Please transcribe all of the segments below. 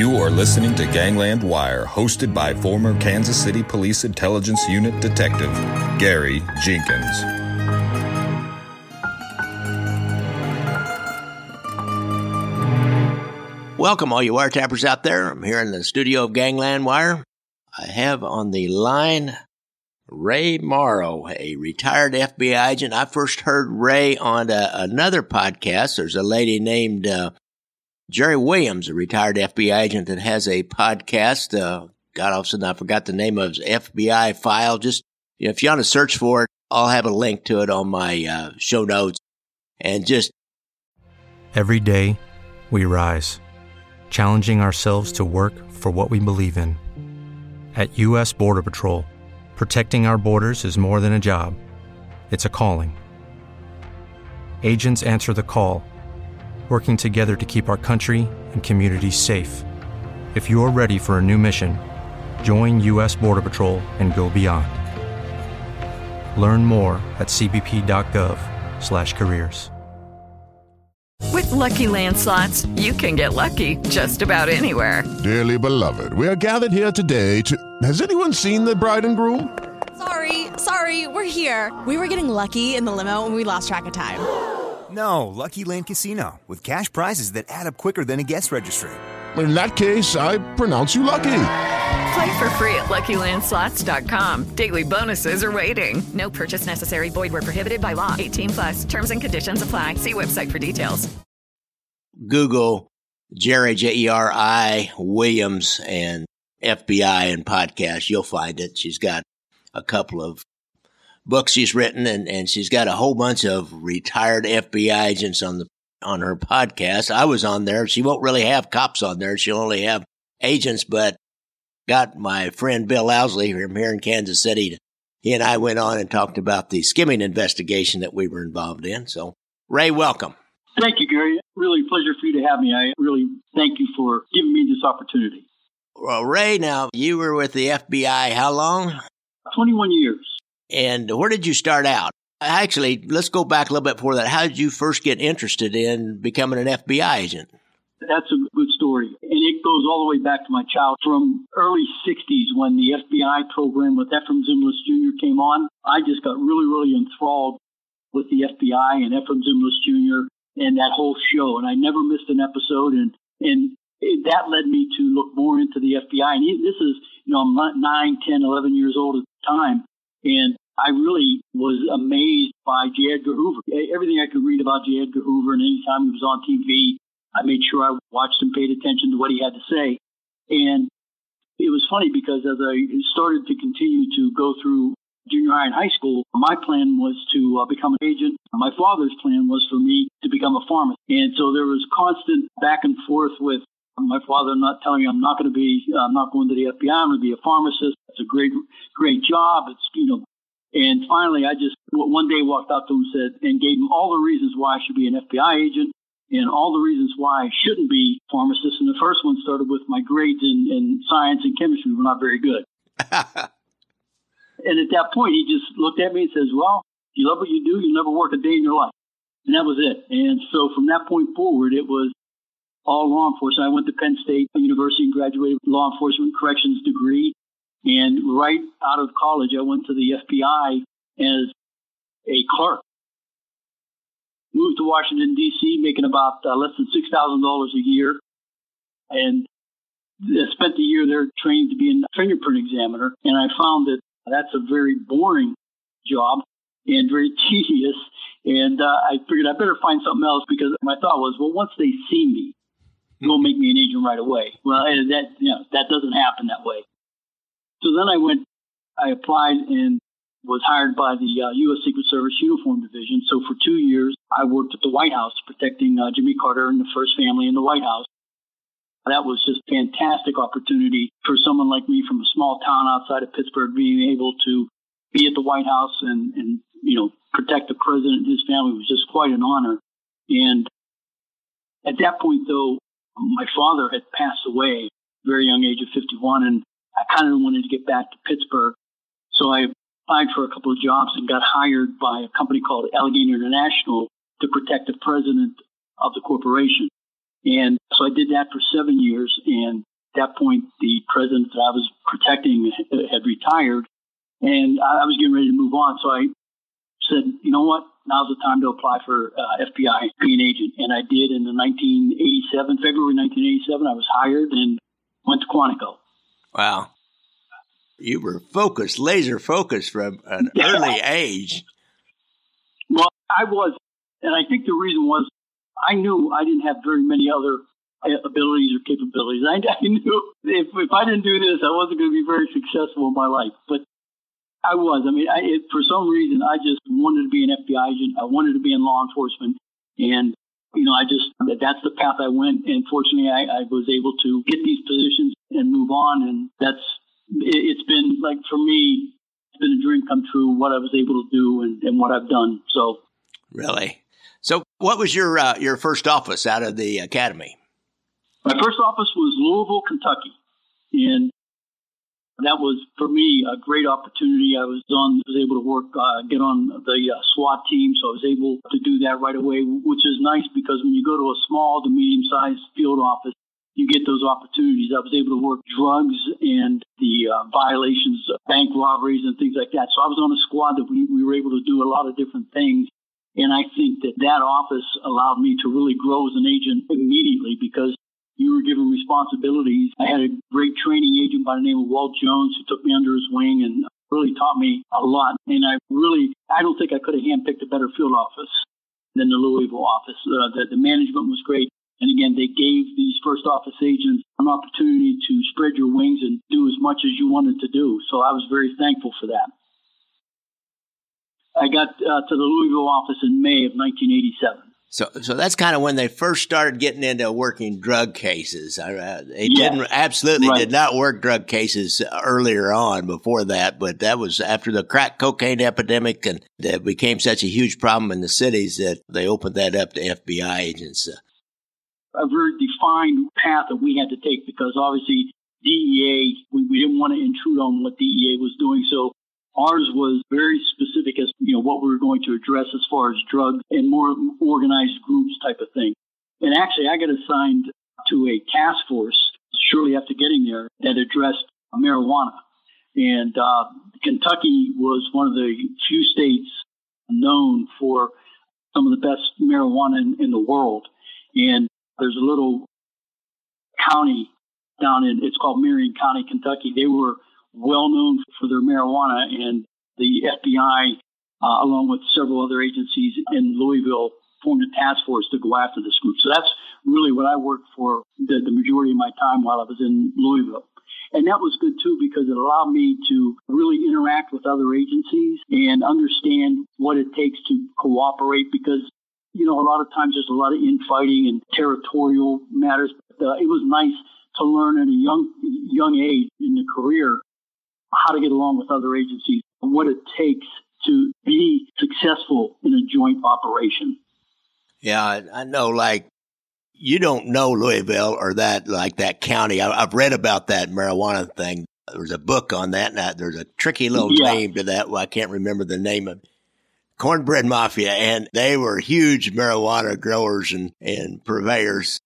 You are listening to Gangland Wire, hosted by former Kansas City Police Intelligence Unit Detective Gary Jenkins. Welcome, all you wiretappers out there. I'm here in the studio of Gangland Wire. I have on the line Ray Morrow, a retired FBI agent. I first heard Ray on a, another podcast. There's a lady named uh, Jeri Williams, a retired FBI agent that has a podcast. Uh, God, all of a sudden I forgot the name of his FBI file. Just you know, if you want to search for it, I'll have a link to it on my uh, show notes. And just every day, we rise, challenging ourselves to work for what we believe in. At U.S. Border Patrol, protecting our borders is more than a job; it's a calling. Agents answer the call working together to keep our country and communities safe. If you're ready for a new mission, join U.S. Border Patrol and go beyond. Learn more at cbp.gov/careers. With Lucky Land slots, you can get lucky just about anywhere. Dearly beloved, we are gathered here today to. Has anyone seen the bride and groom? Sorry, sorry, we're here. We were getting lucky in the limo, and we lost track of time. No, Lucky Land Casino, with cash prizes that add up quicker than a guest registry. In that case, I pronounce you lucky. Play for free at LuckyLandSlots.com. Daily bonuses are waiting. No purchase necessary. Void where prohibited by law. 18 plus. Terms and conditions apply. See website for details. Google Jeri J E R I Williams and FBI and podcast. You'll find it. She's got a couple of books she's written, and, and she's got a whole bunch of retired FBI agents on the on her podcast. I was on there. She won't really have cops on there. She'll only have agents, but got my friend Bill Ouseley from here in Kansas City. He and I went on and talked about the skimming investigation that we were involved in. So, Ray, welcome. Thank you, Gary. Really pleasure for you to have me. I really thank you for giving me this opportunity. Well, Ray, now you were with the FBI how long? 21 years. And where did you start out? Actually, let's go back a little bit before that. How did you first get interested in becoming an FBI agent? That's a good story. And it goes all the way back to my child from early 60s when the FBI program with Efrem Zimbalist Jr. came on. I just got really, really enthralled with the FBI and Efrem Zimbalist Jr. and that whole show. And I never missed an episode. And, and it, that led me to look more into the FBI. And this is, you know, I'm 9, 10, 11 years old at the time. And I really was amazed by J. Edgar Hoover. Everything I could read about J. Edgar Hoover, and anytime he was on TV, I made sure I watched and paid attention to what he had to say. And it was funny because as I started to continue to go through junior high and high school, my plan was to uh, become an agent. My father's plan was for me to become a pharmacist. And so there was constant back and forth with my father not telling me I'm not going to be, I'm not going to the FBI, I'm going to be a pharmacist. It's a great, great job. It's, you know, and finally, I just one day walked up to him and said, and gave him all the reasons why I should be an FBI agent and all the reasons why I shouldn't be a pharmacist. And the first one started with my grades in, in science and chemistry were not very good. and at that point, he just looked at me and says, well, if you love what you do, you'll never work a day in your life. And that was it. And so from that point forward, it was all law enforcement. I went to Penn State University and graduated with law enforcement corrections degree. And right out of college, I went to the FBI as a clerk. Moved to Washington, D.C., making about uh, less than $6,000 a year. And spent the year there training to be a fingerprint examiner. And I found that that's a very boring job and very tedious. And uh, I figured I better find something else because my thought was, well, once they see me, they'll make me an agent right away. Well, that you know, that doesn't happen that way. So then I went, I applied and was hired by the uh, U.S. Secret Service Uniform Division. So for two years, I worked at the White House protecting uh, Jimmy Carter and the first family in the White House. That was just a fantastic opportunity for someone like me from a small town outside of Pittsburgh being able to be at the White House and, and you know, protect the president and his family was just quite an honor. And at that point, though, my father had passed away very young age of 51, and kind of wanted to get back to Pittsburgh. So I applied for a couple of jobs and got hired by a company called Allegheny International to protect the president of the corporation. And so I did that for seven years. And at that point, the president that I was protecting had retired and I was getting ready to move on. So I said, you know what? Now's the time to apply for uh, FBI, be an agent. And I did in the 1987, February 1987. I was hired and went to Quantico. Wow. You were focused, laser focused from an yeah. early age. Well, I was. And I think the reason was I knew I didn't have very many other uh, abilities or capabilities. I, I knew if, if I didn't do this, I wasn't going to be very successful in my life. But I was. I mean, I, it, for some reason, I just wanted to be an FBI agent. I wanted to be in law enforcement, and you know, I just that's the path I went. And fortunately, I, I was able to get these positions and move on. And that's it, it's been like for me, it's been a dream come true. What I was able to do and, and what I've done. So, really. So, what was your uh, your first office out of the academy? My first office was Louisville, Kentucky, and that was for me a great opportunity. I was on, was able to work, uh, get on the uh, SWAT team, so I was able to do that right away, which is nice because when you go to a small to medium sized field office, you get those opportunities. I was able to work drugs and the uh, violations, bank robberies, and things like that. So I was on a squad that we, we were able to do a lot of different things. And I think that that office allowed me to really grow as an agent immediately because you were given responsibilities. I had a great training agent by the name of Walt Jones who took me under his wing and really taught me a lot. And I really, I don't think I could have handpicked a better field office than the Louisville office. Uh, the, the management was great. And again, they gave these first office agents an opportunity to spread your wings and do as much as you wanted to do. So I was very thankful for that. I got uh, to the Louisville office in May of 1987. So, so that's kind of when they first started getting into working drug cases. Uh, they yes. didn't absolutely right. did not work drug cases earlier on before that, but that was after the crack cocaine epidemic and that became such a huge problem in the cities that they opened that up to FBI agents. A very defined path that we had to take because obviously DEA, we, we didn't want to intrude on what DEA was doing. So Ours was very specific as you know what we were going to address as far as drugs and more organized groups type of thing. And actually, I got assigned to a task force shortly after getting there that addressed marijuana. And uh, Kentucky was one of the few states known for some of the best marijuana in, in the world. And there's a little county down in it's called Marion County, Kentucky. They were well known for their marijuana, and the FBI, uh, along with several other agencies in Louisville, formed a task force to go after this group. So that's really what I worked for the, the majority of my time while I was in Louisville. And that was good too because it allowed me to really interact with other agencies and understand what it takes to cooperate because, you know, a lot of times there's a lot of infighting and territorial matters. But, uh, it was nice to learn at a young, young age in the career how to get along with other agencies and what it takes to be successful in a joint operation. Yeah, I know, like, you don't know Louisville or that, like that county. I, have read about that marijuana thing. There's a book on that. Now, there's a tricky little yeah. name to that. Well, I can't remember the name of Cornbread Mafia. And they were huge marijuana growers and, and purveyors.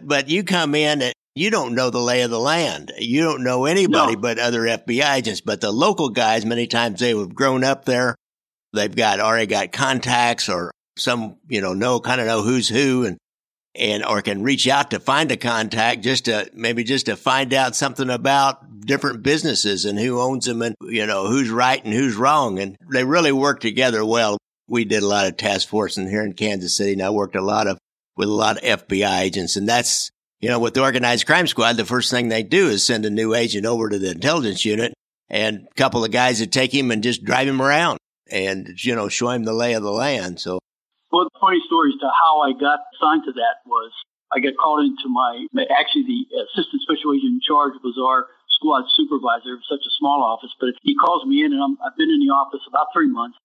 But you come in and you don't know the lay of the land. You don't know anybody no. but other FBI agents. But the local guys, many times they have grown up there. They've got already got contacts or some, you know, know kind of know who's who and, and, or can reach out to find a contact just to maybe just to find out something about different businesses and who owns them and, you know, who's right and who's wrong. And they really work together well. We did a lot of task force in here in Kansas City and I worked a lot of, with a lot of FBI agents. And that's, you know, with the organized crime squad, the first thing they do is send a new agent over to the intelligence unit and a couple of guys that take him and just drive him around and, you know, show him the lay of the land. So. Well, the funny story as to how I got assigned to that was I got called into my, actually the assistant special agent in charge was our squad supervisor. Such a small office, but he calls me in and I'm, I've been in the office about three months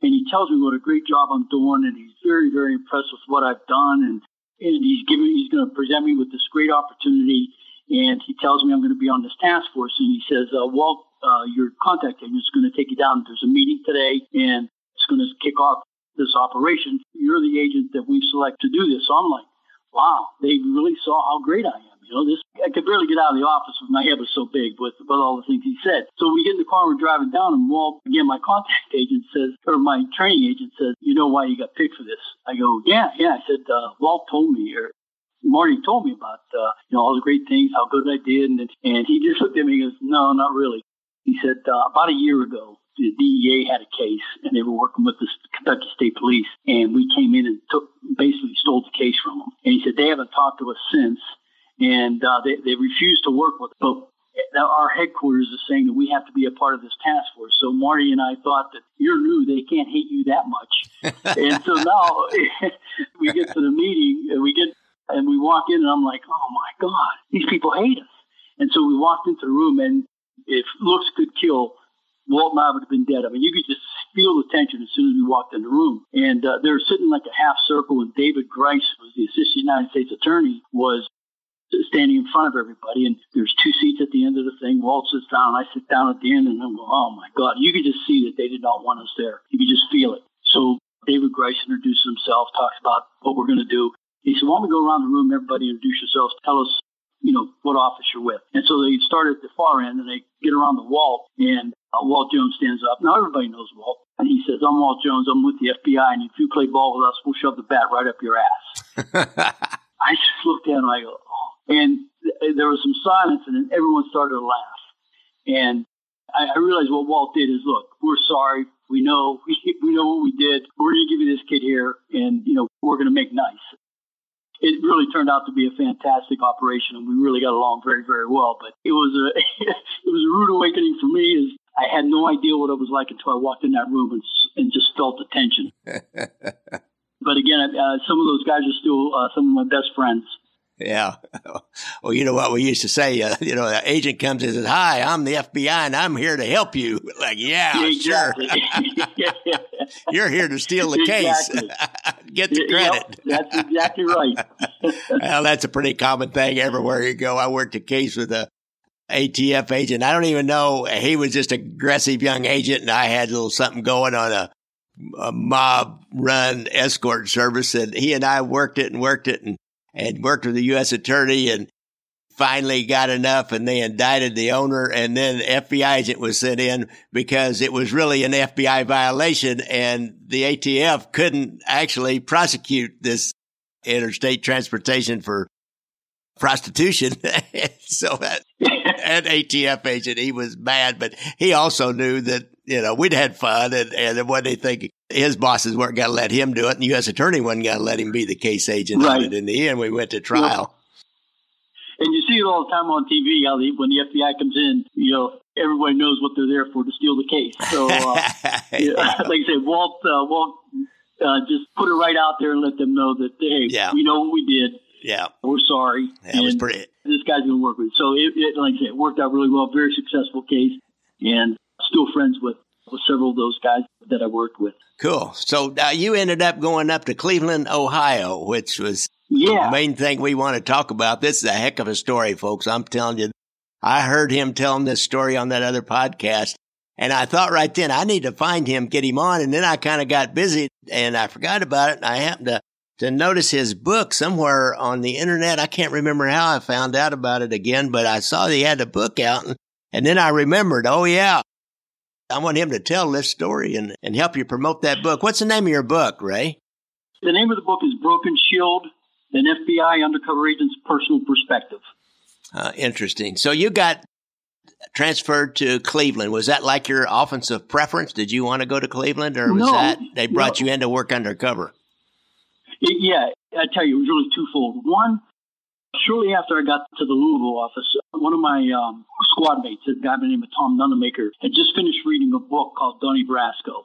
and he tells me what a great job I'm doing and he's very, very impressed with what I've done and, and he's giving, he's going to present me with this great opportunity and he tells me I'm going to be on this task force and he says, uh, Walt, uh, your contact agent is going to take you down. There's a meeting today and it's going to kick off this operation. You're the agent that we've selected to do this. So I'm like, wow, they really saw how great I am. You know, this I could barely get out of the office with my head was so big with, with all the things he said. So we get in the car, we're driving down, and Walt, again, my contact agent says, or my training agent says, you know why you got picked for this? I go, yeah, yeah. I said, uh, Walt told me, or Marty told me about, uh, you know, all the great things, how good I did. And, and he just looked at me and goes, no, not really. He said, uh, about a year ago, the DEA had a case and they were working with the Kentucky State Police and we came in and took basically stole the case from them. And he said they haven't talked to us since and uh, they they refused to work with us. But our headquarters is saying that we have to be a part of this task force. So Marty and I thought that you're new, they can't hate you that much. and so now we get to the meeting and we get and we walk in and I'm like, oh my God, these people hate us. And so we walked into the room and if looks could kill, Walt and I would have been dead. I mean, you could just feel the tension as soon as we walked in the room. And uh, they were sitting like a half circle, and David Grice, was the assistant United States attorney, was standing in front of everybody. And there's two seats at the end of the thing. Walt sits down, I sit down at the end, and I'm going, oh my God. You could just see that they did not want us there. You could just feel it. So David Grice introduces himself, talks about what we're going to do. He said, why don't we go around the room, everybody introduce yourselves, tell us you know, what office you're with. And so they start at the far end and they get around the wall and uh, Walt Jones stands up. Now everybody knows Walt. And he says, I'm Walt Jones. I'm with the FBI. And if you play ball with us, we'll shove the bat right up your ass. I just looked at him I go, oh. And th- there was some silence and then everyone started to laugh. And I, I realized what Walt did is, look, we're sorry. We know, we, we know what we did. We're going to give you this kid here and, you know, we're going to make nice it really turned out to be a fantastic operation, and we really got along very, very well. But it was a it was a rude awakening for me. Is I had no idea what it was like until I walked in that room and, and just felt the tension. but again, uh, some of those guys are still uh, some of my best friends. Yeah. Well, you know what we used to say, uh, you know, the agent comes and says, hi, I'm the FBI and I'm here to help you. Like, yeah, exactly. sure. You're here to steal the exactly. case. Get the credit. Yep, that's exactly right. well, that's a pretty common thing everywhere you go. I worked a case with a ATF agent. I don't even know. He was just aggressive young agent and I had a little something going on a, a mob run escort service and he and I worked it and worked it and and worked with the U.S. attorney and finally got enough and they indicted the owner and then FBI agent was sent in because it was really an FBI violation and the ATF couldn't actually prosecute this interstate transportation for prostitution. so that, that ATF agent, he was mad, but he also knew that, you know, we'd had fun and, and what they think his bosses weren't going to let him do it, and the U.S. attorney wasn't going to let him be the case agent. Right. And in the end, we went to trial. And you see it all the time on TV how the, when the FBI comes in, you know, everybody knows what they're there for to steal the case. So, uh, yeah, like I said, Walt, uh, Walt, uh, just put it right out there and let them know that hey, yeah. we know what we did. Yeah, we're sorry. Yeah, it was pretty. This guy's going to work with. So it, it, like I said, it worked out really well. Very successful case, and still friends with with several of those guys that I worked with. Cool. So uh, you ended up going up to Cleveland, Ohio, which was yeah. the main thing we want to talk about. This is a heck of a story, folks. I'm telling you. I heard him telling this story on that other podcast. And I thought right then, I need to find him, get him on. And then I kind of got busy and I forgot about it. And I happened to, to notice his book somewhere on the internet. I can't remember how I found out about it again, but I saw he had a book out. And, and then I remembered, oh, yeah, I want him to tell this story and, and help you promote that book. What's the name of your book, Ray? The name of the book is Broken Shield, an FBI undercover agent's personal perspective. Uh, interesting. So you got transferred to Cleveland. Was that like your offensive preference? Did you want to go to Cleveland or was no, that they brought no. you in to work undercover? Yeah, I tell you, it was really twofold. One, Shortly after I got to the Louisville office, one of my um, squad mates, a guy by the name of Tom Nunnemaker, had just finished reading a book called Donnie Brasco.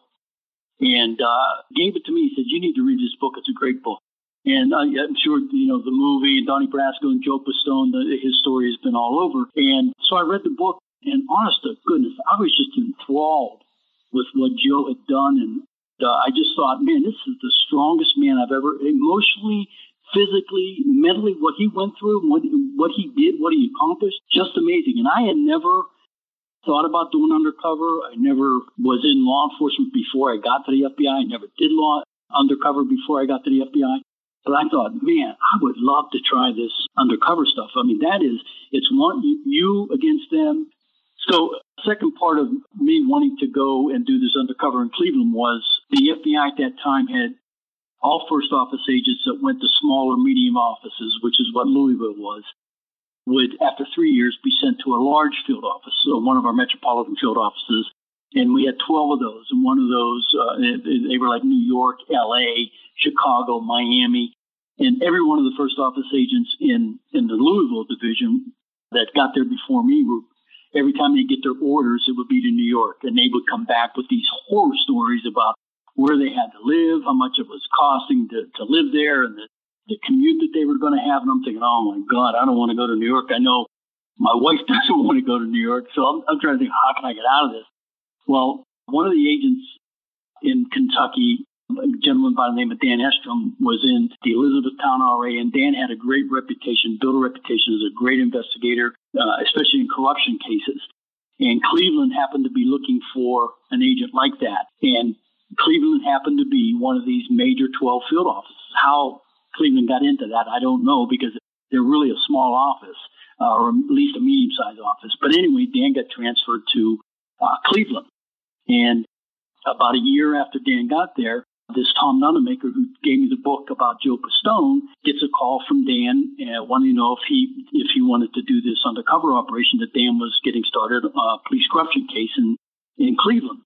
and uh, gave it to me. He said, "You need to read this book. It's a great book." And uh, I'm sure you know the movie Donnie Brasco and Joe Pistone. The, his story has been all over. And so I read the book, and honest to goodness, I was just enthralled with what Joe had done, and uh, I just thought, man, this is the strongest man I've ever emotionally, physically, mentally. What he went through, what what he did, what he accomplished, just amazing. And I had never thought about doing undercover. I never was in law enforcement before I got to the FBI. I never did law undercover before I got to the FBI. But I thought, man, I would love to try this undercover stuff. I mean, that is, it's one you, you against them. So, second part of me wanting to go and do this undercover in Cleveland was the FBI at that time had all first office agents that went to smaller medium offices, which is what Louisville was, would after three years be sent to a large field office, so one of our metropolitan field offices. And we had 12 of those, and one of those, uh, they were like New York, LA, Chicago, Miami, and every one of the first office agents in, in the Louisville division that got there before me were every time they get their orders, it would be to New York, and they would come back with these horror stories about where they had to live, how much it was costing to, to live there, and the, the commute that they were going to have. And I'm thinking, oh my God, I don't want to go to New York. I know my wife doesn't want to go to New York, so I'm, I'm trying to think, how can I get out of this? Well, one of the agents in Kentucky a gentleman by the name of Dan Estrom was in the Elizabethtown RA, and Dan had a great reputation, built a reputation as a great investigator, uh, especially in corruption cases. And Cleveland happened to be looking for an agent like that. And Cleveland happened to be one of these major 12 field offices. How Cleveland got into that, I don't know, because they're really a small office, uh, or at least a medium sized office. But anyway, Dan got transferred to uh, Cleveland. And about a year after Dan got there, this Tom Nunamaker, who gave me the book about Joe Pistone, gets a call from Dan uh, wanting to know if he if he wanted to do this undercover operation that Dan was getting started, a uh, police corruption case in in Cleveland.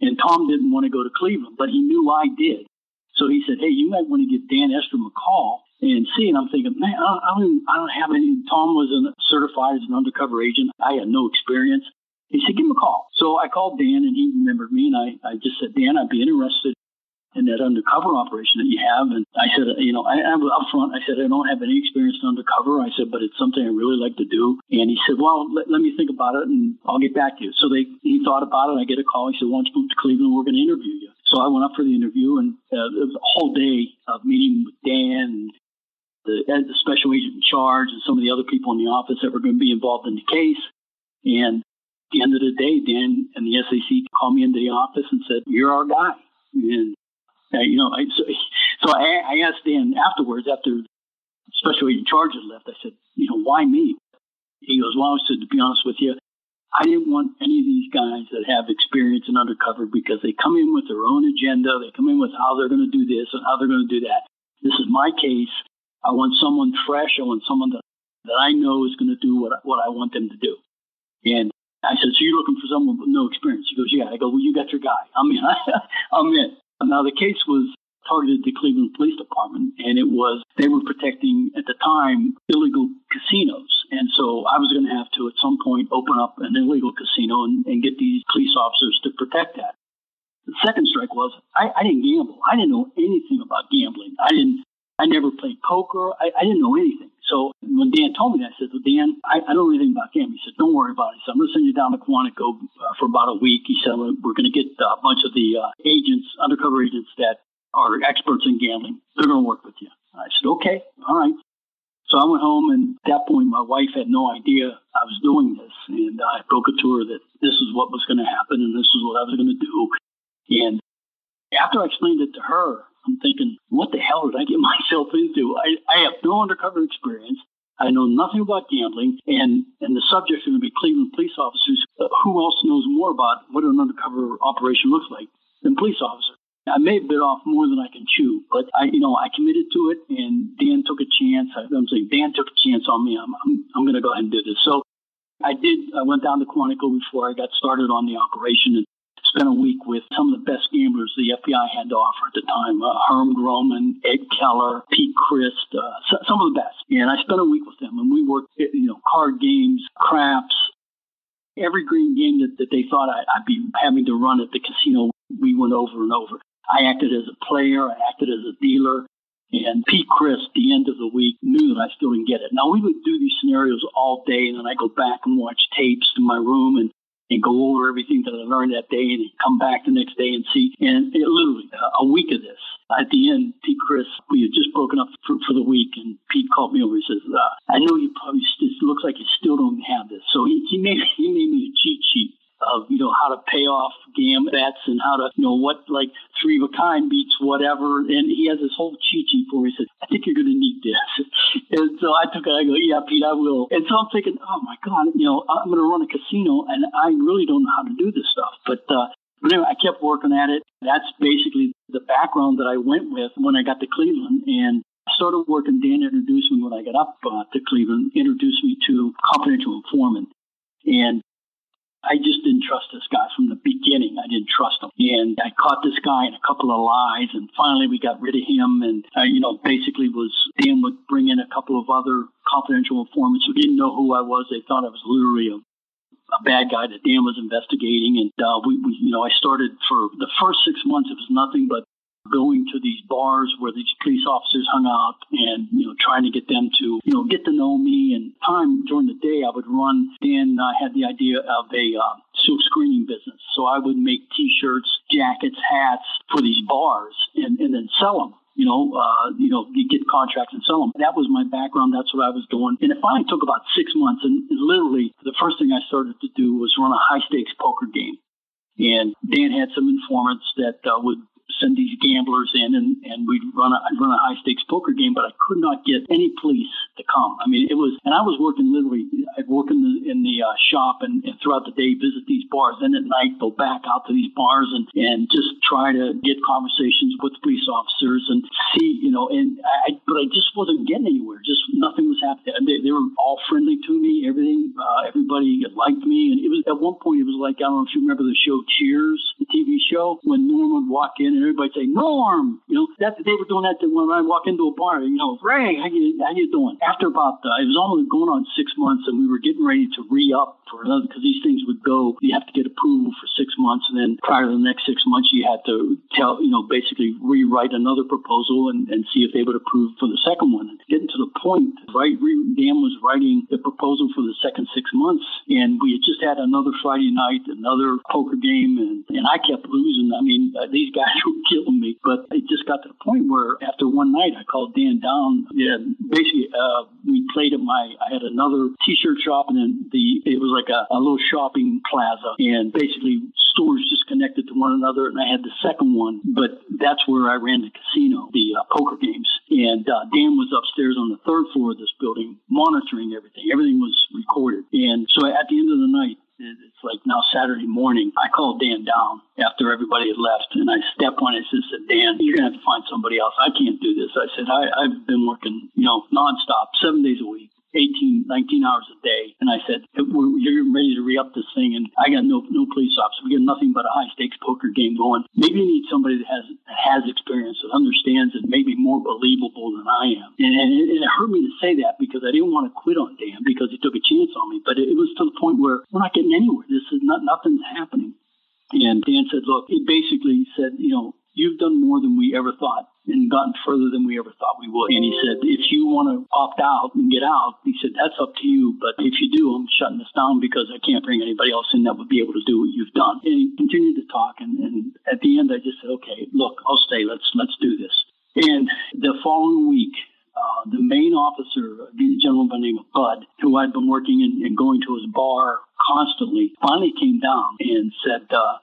And Tom didn't want to go to Cleveland, but he knew I did. So he said, "Hey, you might want to give Dan Estrom a call and see." And I'm thinking, man, I don't, I don't have any. Tom was an, certified as an undercover agent. I had no experience. He said, give him a call. So I called Dan and he remembered me and I, I just said, Dan, I'd be interested in that undercover operation that you have. And I said, you know, I, I up front, I said, I don't have any experience undercover. I said, but it's something I really like to do. And he said, well, let, let me think about it and I'll get back to you. So they, he thought about it. I get a call. He said, why don't you move to Cleveland? We're going to interview you. So I went up for the interview and uh, it was a whole day of meeting with Dan the, the special agent in charge and some of the other people in the office that were going to be involved in the case. And at the end of the day, Dan and the SAC called me into the office and said, "You're our guy." And you know, I, so, so I, I asked Dan afterwards, after special agent charge left, I said, you know, why me? He goes, well, I said, to be honest with you, I didn't want any of these guys that have experience in undercover because they come in with their own agenda. They come in with how they're going to do this and how they're going to do that. This is my case. I want someone fresh. I want someone that, that I know is going to do what, what I want them to do. And I said, so you're looking for someone with no experience? He goes, yeah. I go, well, you got your guy. I'm in. I'm in. Now, the case was targeted the Cleveland Police Department, and it was they were protecting at the time illegal casinos, and so I was going to have to at some point open up an illegal casino and, and get these police officers to protect that. The second strike was I, I didn't gamble. I didn't know anything about gambling. I didn't. I never played poker. I, I didn't know anything. So when Dan told me that, I said, well, Dan, I, I don't know anything about gambling. He said, don't worry about it. He said, I'm going to send you down to Quantico uh, for about a week. He said, we're going to get a bunch of the uh, agents, undercover agents that are experts in gambling. They're going to work with you. I said, okay, all right. So I went home, and at that point, my wife had no idea I was doing this. And I broke it to her that this is what was going to happen and this is what I was going to do. And after I explained it to her, I'm thinking, what the hell did I get myself into? I, I have no undercover experience. I know nothing about gambling, and, and the subjects are going to be Cleveland police officers. Uh, who else knows more about what an undercover operation looks like than police officers? I may have bit off more than I can chew, but I, you know, I committed to it, and Dan took a chance. I, I'm saying Dan took a chance on me. I'm, I'm, I'm going to go ahead and do this. So I did. I went down to Quantico before I got started on the operation, and spent a week with some of the best FBI had to offer at the time. Uh, Herm Groman, Ed Keller, Pete Christ, uh, some of the best. And I spent a week with them and we worked, you know, card games, craps, every green game that, that they thought I, would be having to run at the casino we went over and over. I acted as a player, I acted as a dealer, and Pete Christ, the end of the week, knew that I still didn't get it. Now we would do these scenarios all day, and then I go back and watch tapes in my room and and go over everything that I learned that day, and come back the next day and see. And it, literally a week of this. At the end, Pete Chris, we had just broken up for, for the week, and Pete called me over. He says, uh, "I know you probably it looks like you still don't have this." So he, he made he made me a cheat sheet of you know how to pay off gam bets and how to you know what like three of a kind beats whatever and he has this whole cheat sheet for me. He said, I think you're gonna need this. and so I took it, I go, Yeah, Pete, I will. And so I'm thinking, Oh my God, you know, I'm gonna run a casino and I really don't know how to do this stuff. But uh but anyway, I kept working at it. That's basically the background that I went with when I got to Cleveland and started working. Dan introduced me when I got up uh, to Cleveland, introduced me to confidential informant. And I just didn't trust this guy from the beginning. I didn't trust him. And I caught this guy in a couple of lies, and finally we got rid of him. And, uh, you know, basically was Dan would bring in a couple of other confidential informants who didn't know who I was. They thought I was literally a a bad guy that Dan was investigating. And uh, we, we, you know, I started for the first six months. It was nothing but going to these bars where these police officers hung out and, you know, trying to get them to, you know, get to know me. And time during the day, I would run. Dan had the idea of a uh, silk screening business. So I would make T-shirts, jackets, hats for these bars and, and then sell them you know, uh, you know, you get contracts and sell them. That was my background. That's what I was doing. And it finally took about six months. And literally, the first thing I started to do was run a high stakes poker game. And Dan had some informants that uh, would send these gamblers in and, and we'd run a, I'd run a high stakes poker game, but I could not get any police to come. I mean, it was, and I was working literally, I'd work in the, in the uh, shop and, and throughout the day visit these bars. Then at night go back out to these bars and, and just try to get conversations with police officers and see, you know, and I, but I just wasn't getting anywhere. Just nothing was happening. They, they were all friendly to me. Everything, uh, everybody liked me. And it was at one point, it was like, I don't know if you remember the show Cheers, the TV show, when Norm would walk in and everybody say Norm. You know, they were doing that when I walk into a bar. You know, Ray, how you how you doing? After about uh, it was almost going on six months, and we were getting ready to re up for another because these things would go. You have to get approval for six months, and then prior to the next six months, you had to tell you know basically rewrite another proposal and, and see if they would approve for the second one. Getting to the point, right? Dan was writing the proposal for the second six months, and we had just had another Friday night, another poker game, and, and I kept losing. I mean, uh, these guys were killing me, but it just got to the point where after one night, I called Dan down. Yeah, basically, uh, we played at my. I had another T-shirt shop, and then the it was like a, a little shopping plaza, and basically stores just connected to one another. And I had the second one, but that's where I ran the casino, the uh, poker games. And uh, Dan was upstairs on the third floor of this building, monitoring everything. Everything was recorded. And so at the end of the night, it's like now Saturday morning. I called Dan down after everybody had left, and I stepped on it and said, "Dan, you're gonna have to find somebody else. I can't do this." I said, I, "I've been working, you know, nonstop, seven days a week." 18, 19 hours a day. And I said, you're ready to re-up this thing. And I got no, no police officer. We got nothing but a high stakes poker game going. Maybe you need somebody that has, that has experience, that understands it, maybe more believable than I am. And, and, it, and it hurt me to say that because I didn't want to quit on Dan because he took a chance on me. But it, it was to the point where we're not getting anywhere. This is not, nothing's happening. And Dan said, look, he basically said, you know, you've done more than we ever thought and gotten further than we ever thought we would. And he said, if you want to opt out and get out, he said, that's up to you. But if you do, I'm shutting this down because I can't bring anybody else in that would be able to do what you've done. And he continued to talk. And, and at the end, I just said, okay, look, I'll stay. Let's, let's do this. And the following week, uh, the main officer, a gentleman by the name of Bud, who I'd been working in and going to his bar constantly, finally came down and said, uh,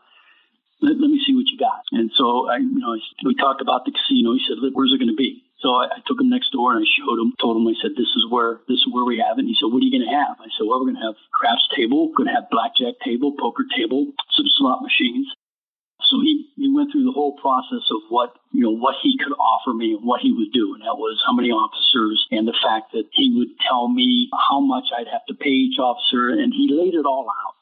let, let, me see what you got. And so I, you know, we talked about the casino. He said, where's it going to be? So I, I, took him next door and I showed him, told him, I said, this is where, this is where we have it. And he said, what are you going to have? I said, well, we're going to have craps table, we're going to have blackjack table, poker table, some slot machines. So he, he went through the whole process of what, you know, what he could offer me and what he would do. And that was how many officers and the fact that he would tell me how much I'd have to pay each officer. And he laid it all out.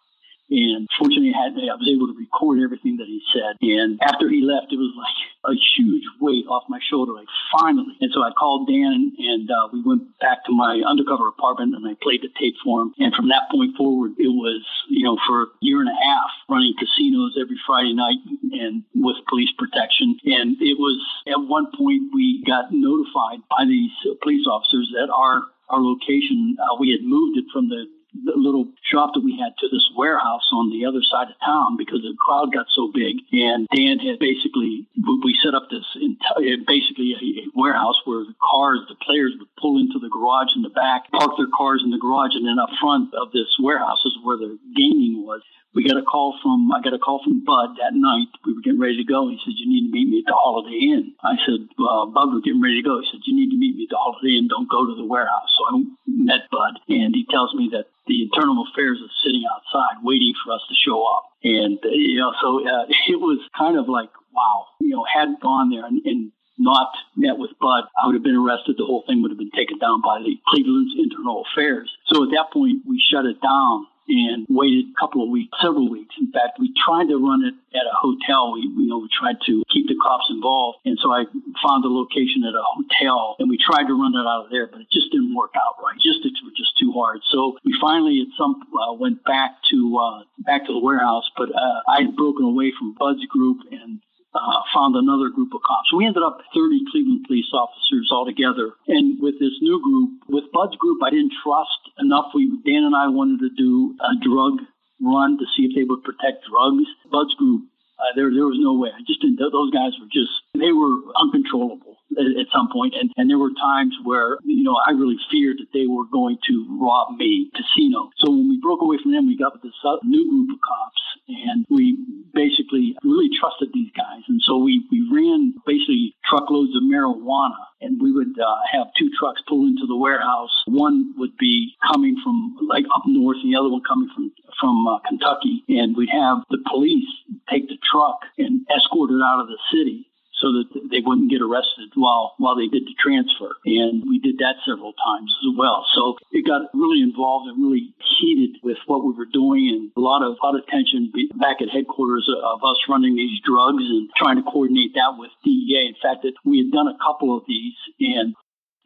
And fortunately, I, had, I was able to record everything that he said. And after he left, it was like a huge weight off my shoulder, like finally. And so I called Dan and, uh, we went back to my undercover apartment and I played the tape for him. And from that point forward, it was, you know, for a year and a half running casinos every Friday night and with police protection. And it was at one point we got notified by these police officers that our our location, uh, we had moved it from the the little shop that we had to this warehouse on the other side of town because the crowd got so big. And Dan had basically, we set up this entire, eh, basically a, a warehouse where the cars, the players would pull into the garage in the back, park their cars in the garage, and then up front of this warehouse is where the gaming was we got a call from I got a call from Bud that night. We were getting ready to go. He said, "You need to meet me at the Holiday Inn." I said, "Bud, we're getting ready to go." He said, "You need to meet me at the Holiday Inn. Don't go to the warehouse." So I met Bud, and he tells me that the internal affairs is sitting outside waiting for us to show up. And you know, so uh, it was kind of like, wow, you know, hadn't gone there and, and not met with Bud, I would have been arrested. The whole thing would have been taken down by the Cleveland's internal affairs. So at that point, we shut it down and waited a couple of weeks, several weeks. In fact, we tried to run it at a hotel. We, you know, we tried to keep the cops involved. And so I found a location at a hotel and we tried to run it out of there, but it just didn't work out right. Logistics were just too hard. So we finally at some, uh, went back to, uh, back to the warehouse, but, uh, I had broken away from Bud's group and uh, found another group of cops. We ended up 30 Cleveland police officers altogether. And with this new group, with Bud's group, I didn't trust enough. We Dan and I wanted to do a drug run to see if they would protect drugs. Bud's group, uh, there there was no way. I just didn't. Those guys were just they were uncontrollable at, some point, and and there were times where you know I really feared that they were going to rob me casino. So when we broke away from them, we got with this new group of cops, and we basically really trusted these guys, and so we we ran basically truckloads of marijuana and we would uh, have two trucks pull into the warehouse. One would be coming from like up north, and the other one coming from from uh, Kentucky, and we'd have the police take the truck and escort it out of the city so that they wouldn't get arrested while while they did the transfer. And we did that several times as well. So it got really involved and really heated with what we were doing, and a lot of a lot of tension back at headquarters of us running these drugs and trying to coordinate that with DEA. In fact, that we had done a couple of these, and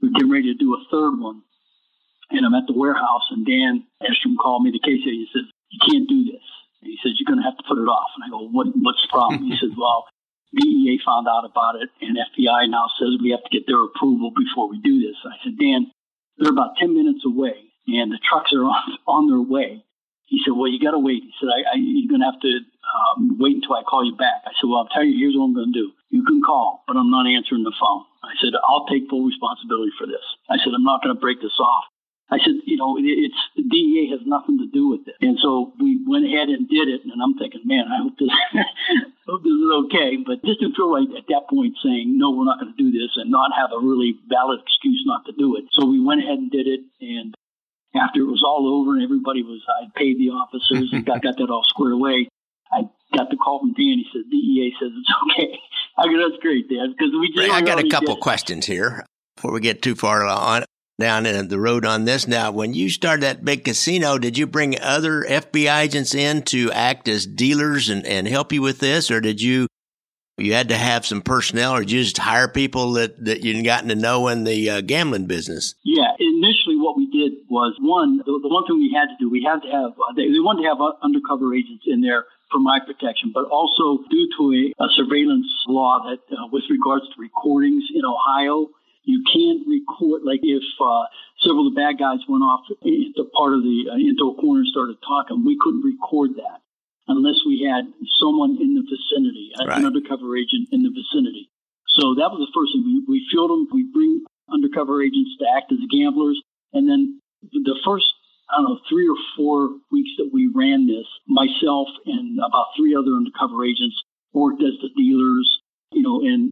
we are getting ready to do a third one. And I'm at the warehouse, and Dan Estrom called me to KC. He says, "You can't do this." And he says, "You're going to have to put it off." And I go, "What? What's the problem?" he says, "Well." DEA found out about it, and FBI now says we have to get their approval before we do this. I said, Dan, they're about 10 minutes away, and the trucks are on, on their way. He said, Well, you got to wait. He said, I, I, You're going to have to um, wait until I call you back. I said, Well, I'll tell you, here's what I'm going to do. You can call, but I'm not answering the phone. I said, I'll take full responsibility for this. I said, I'm not going to break this off. I said, you know, it's DEA has nothing to do with it. And so we went ahead and did it. And I'm thinking, man, I hope this, hope this is okay. But just to feel like at that point saying, no, we're not going to do this and not have a really valid excuse not to do it. So we went ahead and did it. And after it was all over and everybody was, I paid the officers and got, got that all squared away. I got the call from Dan. He said, DEA says it's okay. I go, that's great, Dan, because we just. I got a couple questions here before we get too far on down in the road on this. Now, when you started that big casino, did you bring other FBI agents in to act as dealers and, and help you with this, or did you you had to have some personnel, or you just hire people that that you'd gotten to know in the uh, gambling business? Yeah, initially what we did was one the, the, one thing we had to do we had to have uh, they, they wanted to have uh, undercover agents in there for my protection, but also due to a, a surveillance law that, uh, with regards to recordings in Ohio, you can't record like if uh, several of the bad guys went off into part of the uh, into a corner and started talking. We couldn't record that unless we had someone in the vicinity, right. an undercover agent in the vicinity. So that was the first thing. We, we field them. We bring undercover agents to act as gamblers, and then the first I don't know, three or four weeks that we ran this, myself and about three other undercover agents worked as the dealers, you know, and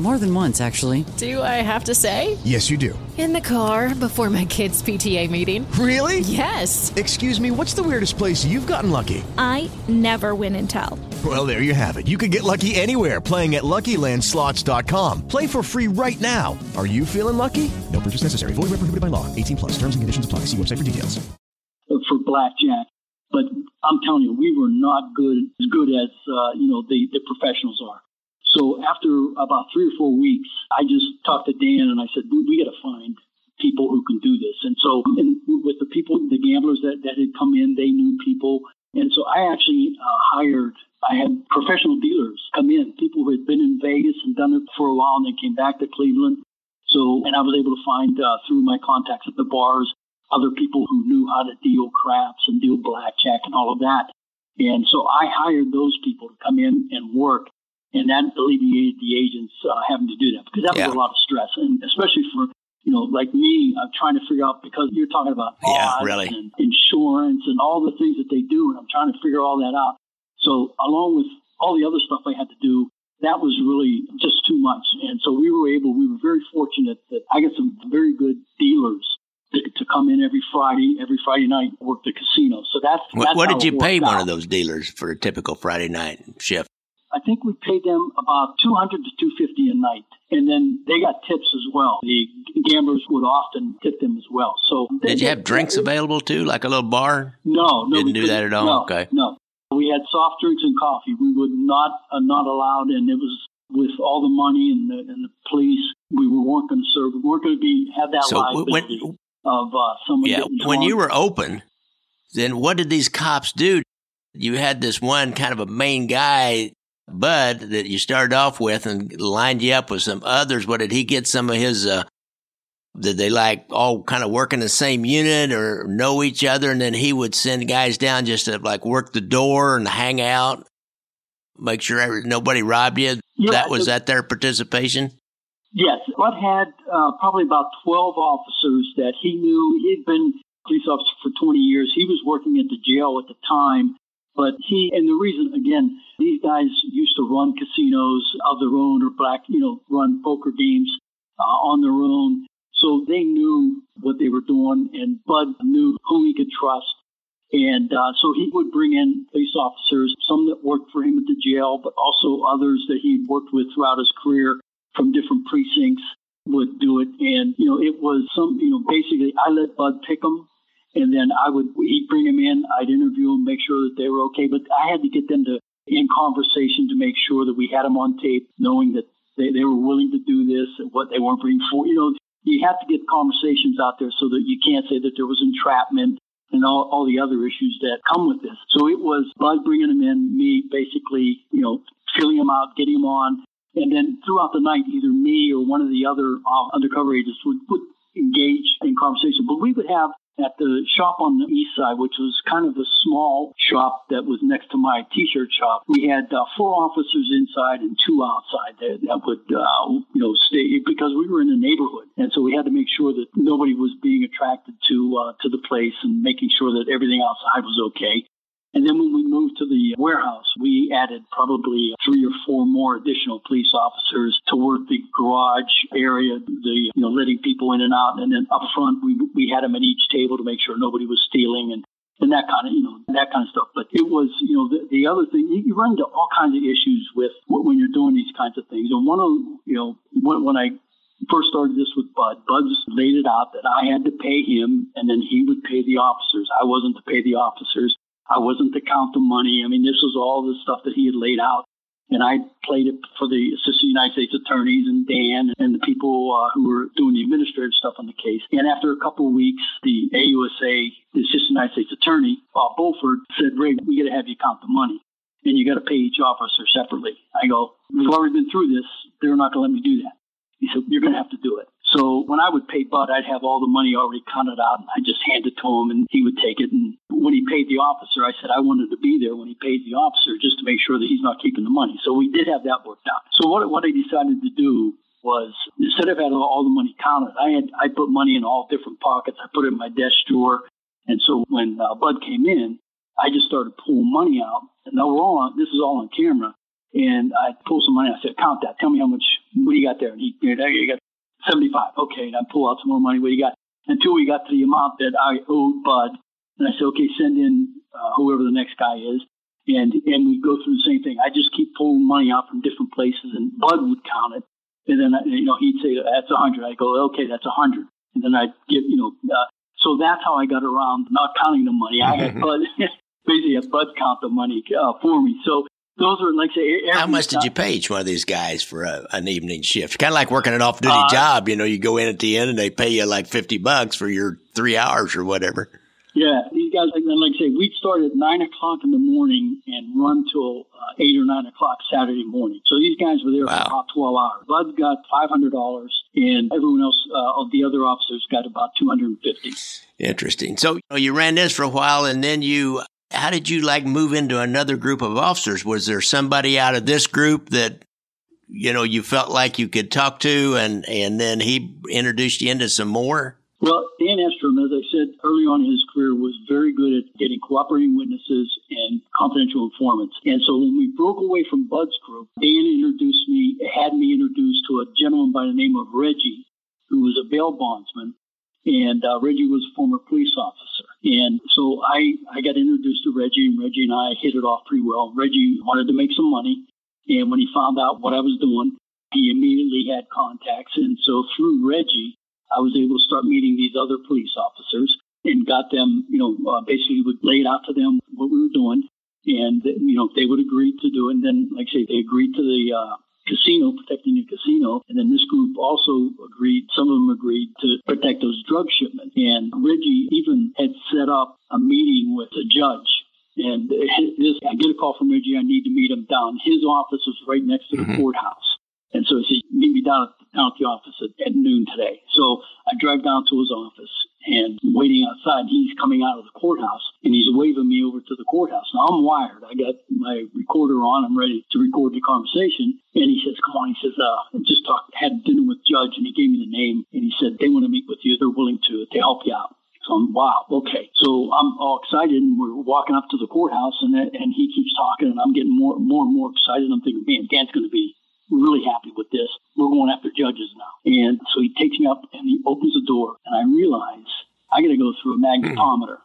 More than once, actually. Do I have to say? Yes, you do. In the car before my kids' PTA meeting. Really? Yes. Excuse me, what's the weirdest place you've gotten lucky? I never win and tell. Well, there you have it. You can get lucky anywhere playing at LuckyLandSlots.com. Play for free right now. Are you feeling lucky? No purchase necessary. Void where prohibited by law. 18 plus. Terms and conditions apply. See website for details. For blackjack, but I'm telling you, we were not good as good as uh, you know the, the professionals are. So after about three or four weeks, I just talked to Dan and I said, we, we got to find people who can do this. And so and with the people, the gamblers that, that had come in, they knew people. And so I actually uh, hired, I had professional dealers come in, people who had been in Vegas and done it for a while and then came back to Cleveland. So, and I was able to find uh, through my contacts at the bars, other people who knew how to deal craps and deal blackjack and all of that. And so I hired those people to come in and work and that alleviated the agents uh, having to do that because that was a lot of stress, and especially for you know like me, I'm trying to figure out because you're talking about Yeah, really. and insurance and all the things that they do, and I'm trying to figure all that out. So along with all the other stuff I had to do, that was really just too much, and so we were able. We were very fortunate that I got some very good dealers. To, to come in every Friday, every Friday night, work the casino. So that's, What, that's what how did you pay worked one of those dealers for a typical Friday night shift? I think we paid them about 200 to 250 a night. And then they got tips as well. The gamblers would often tip them as well. So Did you have drinks available too, like a little bar? No, no. Didn't do that at all? No, Okay. No. We had soft drinks and coffee. We would not, uh, not allowed, and it was with all the money and the, and the police, we were, weren't going to serve. We weren't going to be, have that So when- of uh, someone Yeah, when you were open, then what did these cops do? You had this one kind of a main guy, Bud, that you started off with and lined you up with some others. What did he get some of his, uh, did they like all kind of work in the same unit or know each other? And then he would send guys down just to like work the door and hang out, make sure nobody robbed you. Yeah, that was that their participation? Yes, Bud had uh, probably about 12 officers that he knew. He'd been police officer for 20 years. He was working at the jail at the time. But he, and the reason, again, these guys used to run casinos of their own or black, you know, run poker games uh, on their own. So they knew what they were doing, and Bud knew who he could trust. And uh, so he would bring in police officers, some that worked for him at the jail, but also others that he'd worked with throughout his career from different precincts would do it. And, you know, it was some, you know, basically I let Bud pick them. And then I would, he'd bring them in, I'd interview them, make sure that they were okay. But I had to get them to, in conversation to make sure that we had them on tape, knowing that they, they were willing to do this and what they weren't bringing for. You know, you have to get conversations out there so that you can't say that there was entrapment and all, all the other issues that come with this. So it was Bud bringing them in, me basically, you know, filling them out, getting them on. And then throughout the night, either me or one of the other uh, undercover agents would, would engage in conversation. But we would have at the shop on the east side, which was kind of a small shop that was next to my t-shirt shop, we had uh, four officers inside and two outside that, that would, uh, you know, stay because we were in a neighborhood, and so we had to make sure that nobody was being attracted to uh, to the place and making sure that everything outside was okay. And then when we moved to the warehouse, we added probably three or four more additional police officers to work the garage area, the you know letting people in and out, and then up front we we had them at each table to make sure nobody was stealing and and that kind of you know that kind of stuff. But it was you know the, the other thing you, you run into all kinds of issues with when you're doing these kinds of things. And one of you know when, when I first started this with Bud, Bud laid it out that I had to pay him and then he would pay the officers. I wasn't to pay the officers. I wasn't to count the money. I mean, this was all the stuff that he had laid out. And I played it for the assistant United States attorneys and Dan and the people uh, who were doing the administrative stuff on the case. And after a couple of weeks, the AUSA, the assistant United States attorney, Bob Bulford, said, Ray, we got to have you count the money. And you got to pay each officer separately. I go, we've already been through this. They're not going to let me do that. He said, you're going to have to do it. So when I would pay Bud, I'd have all the money already counted out, and I just hand it to him, and he would take it. And when he paid the officer, I said I wanted to be there when he paid the officer just to make sure that he's not keeping the money. So we did have that worked out. So what what I decided to do was instead of having all the money counted, I had I put money in all different pockets. I put it in my desk drawer, and so when uh, Bud came in, I just started pulling money out. And now we're all on, this is all on camera. And I pulled some money. I said, count that. Tell me how much, what do you got there? And he, you got 75. Okay. And I pull out some more money. What do you got? Until we got to the amount that I owed Bud. And I said, okay, send in uh, whoever the next guy is. And, and we go through the same thing. I just keep pulling money out from different places and Bud would count it. And then, you know, he'd say, that's a hundred. I go, okay, that's a hundred. And then I'd give, you know, uh, so that's how I got around not counting the money. I had Bud, basically had Bud count the money uh, for me. So those are like say. How much did you pay each one of these guys for a, an evening shift? Kind of like working an off duty uh, job. You know, you go in at the end and they pay you like fifty bucks for your three hours or whatever. Yeah, these guys, like, like I say, we'd start at nine o'clock in the morning and run till uh, eight or nine o'clock Saturday morning. So these guys were there wow. for about twelve hours. Bud got five hundred dollars, and everyone else, uh, the other officers, got about two hundred and fifty. Interesting. So you, know, you ran this for a while, and then you how did you like move into another group of officers? Was there somebody out of this group that you know you felt like you could talk to, and and then he introduced you into some more? Well, Dan Estrom, as I said early on in his career, was very good at getting cooperating witnesses and confidential informants. And so when we broke away from Bud's group, Dan introduced me, had me introduced to a gentleman by the name of Reggie, who was a bail bondsman and uh, Reggie was a former police officer. And so I, I got introduced to Reggie, and Reggie and I hit it off pretty well. Reggie wanted to make some money, and when he found out what I was doing, he immediately had contacts. And so through Reggie, I was able to start meeting these other police officers and got them, you know, uh, basically would lay it out to them what we were doing. And, you know, they would agree to do it. And then, like I say, they agreed to the, uh, casino, protecting the casino. And then this group also agreed, some of them agreed to protect those drug shipments. And Reggie even had set up a meeting with a judge. And this, I get a call from Reggie, I need to meet him down. His office was right next to the mm-hmm. courthouse. And so he said, meet me down at, down at the office at, at noon today. So I drive down to his office and waiting outside. He's coming out of the courthouse and he's waving me over to the courthouse. Now I'm wired. I got my recorder on. I'm ready to record the conversation. And he says, come on. He says, uh, I just talked, had dinner with judge and he gave me the name and he said, they want to meet with you. They're willing to, to help you out. So I'm, wow, okay. So I'm all excited and we're walking up to the courthouse and, and he keeps talking and I'm getting more, more and more excited. I'm thinking, man, Dan's going to be really happy with this. We're going after judges now. And so he takes me up and he opens the door and I realize I got to go through a magnetometer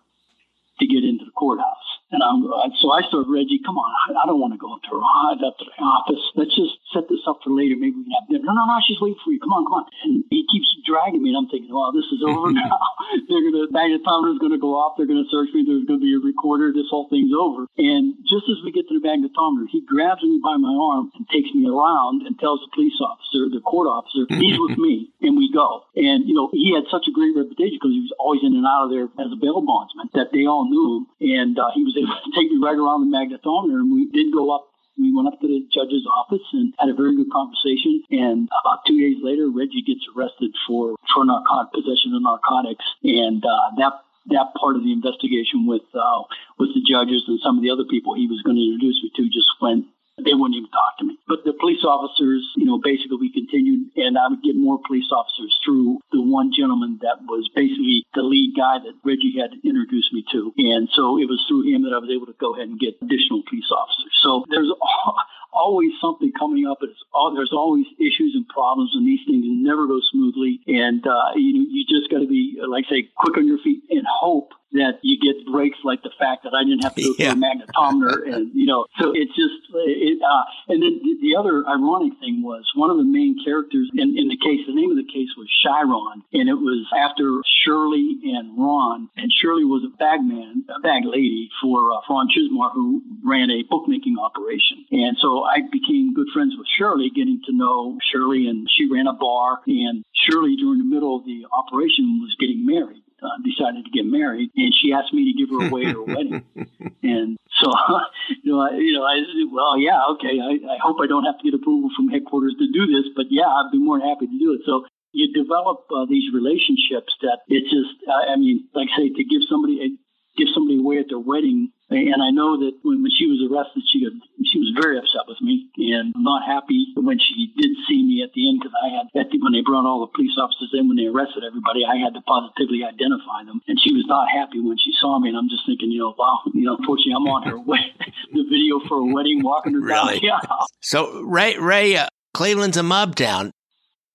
to get into the courthouse. And I'm, so I started, Reggie, come on, I, I don't want to go up to her, up to the office. Let's just set this up for later. Maybe we can have dinner. No, no, no, she's waiting for you. Come on, come on. And he keeps dragging me, and I'm thinking, well, this is over now. They're going to, magnetometer is going to go off. They're going to search me. There's going to be a recorder. This whole thing's over. And just as we get to the magnetometer, he grabs me by my arm and takes me around and tells the police officer, the court officer, he's with me, and we go. And, you know, he had such a great reputation because he was always in and out of there as a bail bondsman that they all knew him. And uh, he was to take me right around the magnetometer, and we did go up we went up to the judge's office and had a very good conversation. And about two days later, Reggie gets arrested for for narcotic possession of narcotics, and uh, that that part of the investigation with uh, with the judges and some of the other people he was going to introduce me to just went they wouldn't even talk to me. But the police officers, you know, basically we continued and I would get more police officers through the one gentleman that was basically the lead guy that Reggie had introduced me to. And so it was through him that I was able to go ahead and get additional police officers. So there's always something coming up. It's all, there's always issues and problems and these things never go smoothly. And, uh, you, know you just got to be, like I say, quick on your feet and hope that you get breaks like the fact that I didn't have to go yeah. through a magnetometer and you know so it's just it uh, and then the other ironic thing was one of the main characters in, in the case the name of the case was Chiron and it was after Shirley and Ron and Shirley was a bag man a bag lady for uh, Ron Chismar who ran a bookmaking operation and so I became good friends with Shirley getting to know Shirley and she ran a bar and Shirley during the middle of the operation was getting married uh, decided to get married, and she asked me to give her away at her wedding. And so, you know, I, you know, I said, well, yeah, okay. I, I hope I don't have to get approval from headquarters to do this, but yeah, I'd be more than happy to do it. So you develop uh, these relationships that it's just, I mean, like I say, to give somebody a give somebody away at their wedding. And I know that when, when she was arrested, she got, she was very upset with me and not happy when she did see me at the end because I had at the, when they brought all the police officers in when they arrested everybody, I had to positively identify them, and she was not happy when she saw me. And I'm just thinking, you know, wow, you know, unfortunately, I'm on her way, the video for a wedding, walking her Really? down. Yeah. So Ray, Ray, uh, Cleveland's a mob town.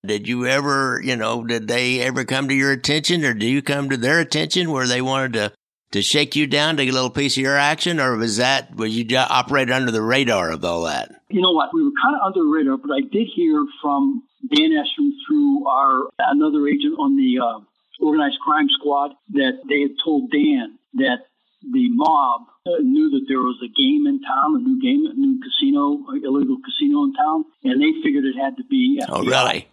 Did you ever, you know, did they ever come to your attention, or do you come to their attention where they wanted to to shake you down to get a little piece of your action, or was that was you operated under the radar of all that? You know what? We were kind of under the radar, but I did hear from Dan Estrom through our another agent on the uh, organized crime squad that they had told Dan that the mob uh, knew that there was a game in town, a new game, a new casino, illegal casino in town, and they figured it had to be. Oh, really?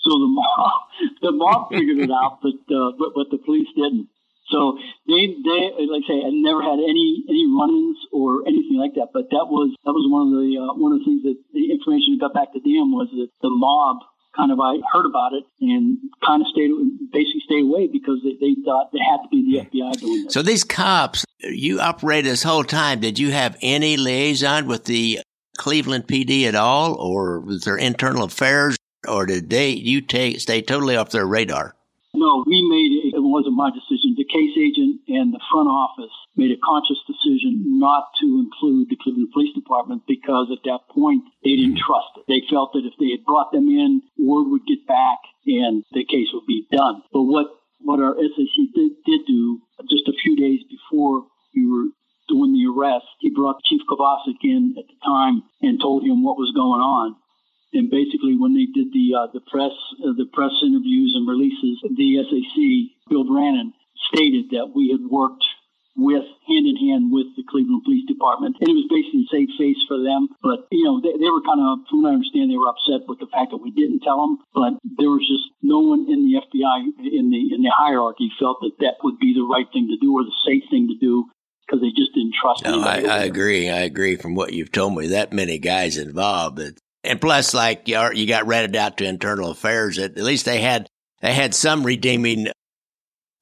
So the mob, the mob figured it out, but, uh, but but the police didn't. So they they like I say, I never had any any run-ins or anything like that. But that was that was one of the uh, one of the things that the information that got back to them was that the mob kind of I heard about it and kind of stayed basically stayed away because they, they thought they had to be the FBI doing this. So these cops, you operated this whole time. Did you have any liaison with the Cleveland PD at all, or was there internal affairs, or did they you take stay totally off their radar? No, we made it, it wasn't my decision. Case agent and the front office made a conscious decision not to include the Cleveland Police Department because at that point they didn't trust it. They felt that if they had brought them in, word would get back and the case would be done. But what what our SAC did, did do just a few days before we were doing the arrest, he brought Chief Kovacic in at the time and told him what was going on. And basically, when they did the uh, the press uh, the press interviews and releases, the SAC Bill Brannon stated that we had worked with hand in hand with the Cleveland Police Department, and it was basically a safe face for them. But you know, they, they were kind of, from what I understand, they were upset with the fact that we didn't tell them. But there was just no one in the FBI in the in the hierarchy felt that that would be the right thing to do or the safe thing to do because they just didn't trust No, I. I agree. I agree. From what you've told me, that many guys involved, and plus, like you, are, you got ratted out to internal affairs. At, at least they had they had some redeeming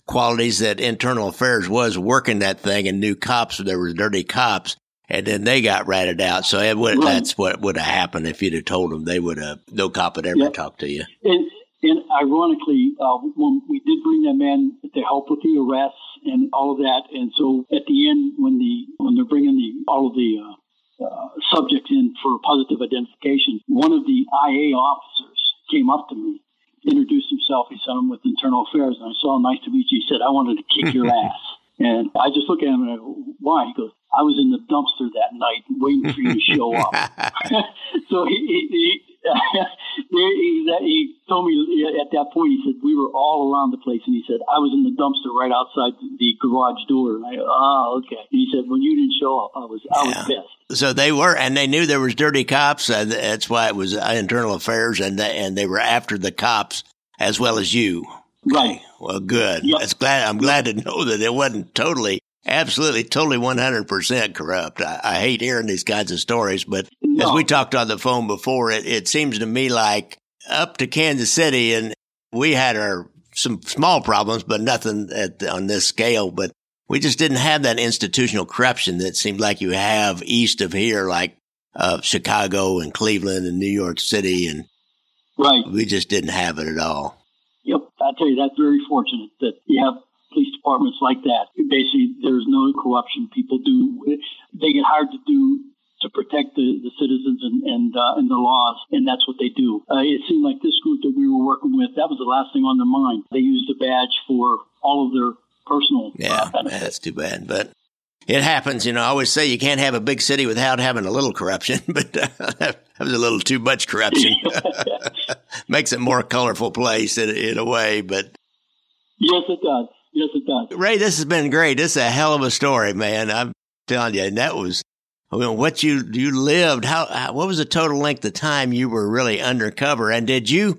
qualities that internal affairs was working that thing and knew cops. There were dirty cops, and then they got ratted out. So it would, Right. that's what would have happened if you'd have told them. They would have no cop would ever Yeah. talk to you. And, and ironically, uh, when we did bring them in to help with the arrests and all of that, and so at the end, when the when they're bringing the all of the uh, uh, subjects in for positive identification, one of the IA officers came up to me, introduced himself. He said, "I'm with Internal Affairs," and I saw, him, "Nice to meet you." He said, "I wanted to kick your ass," and I just look at him and I go, "Why?" He goes, "I was in the dumpster that night waiting for you to show up." so he, he, he, he, he told me at that point, he said, we were all around the place. And he said, I was in the dumpster right outside the garage door. And I, oh, okay. And he said, when you didn't show up, I was, I was pissed. So they were, and they knew there was dirty cops. Uh, that's why it was internal affairs, and they, and they were after the cops as well as you. Right. Well, good. That's glad. I'm glad to know that it wasn't totally, absolutely, totally 100 percent corrupt. I, I hate hearing these kinds of stories, but as we talked on the phone before, it, it seems to me like up to Kansas City, and we had our some small problems, but nothing at, on this scale. But we just didn't have that institutional corruption that seemed like you have east of here, like uh, Chicago and Cleveland and New York City, and Right. we just didn't have it at all. Yep. I tell you, that's very fortunate that you have police departments like that. Basically, there's no corruption. People do, they get hired to do to protect the, the citizens and and, uh, and the laws, and that's what they do. Uh, it seemed like this group that we were working with, that was the last thing on their mind. They used the badge for all of their personal Yeah, that's too bad, but it happens. You know, I always say you can't have a big city without having a little corruption, but uh, that was a little too much corruption. Makes it more colorful place in, in a way, but Yes, it does. Yes, it does. Ray, this has been great. This is a hell of a story, man. I'm telling you, and that was I mean, what you you lived. How, how what was the total length of time you were really undercover? And did you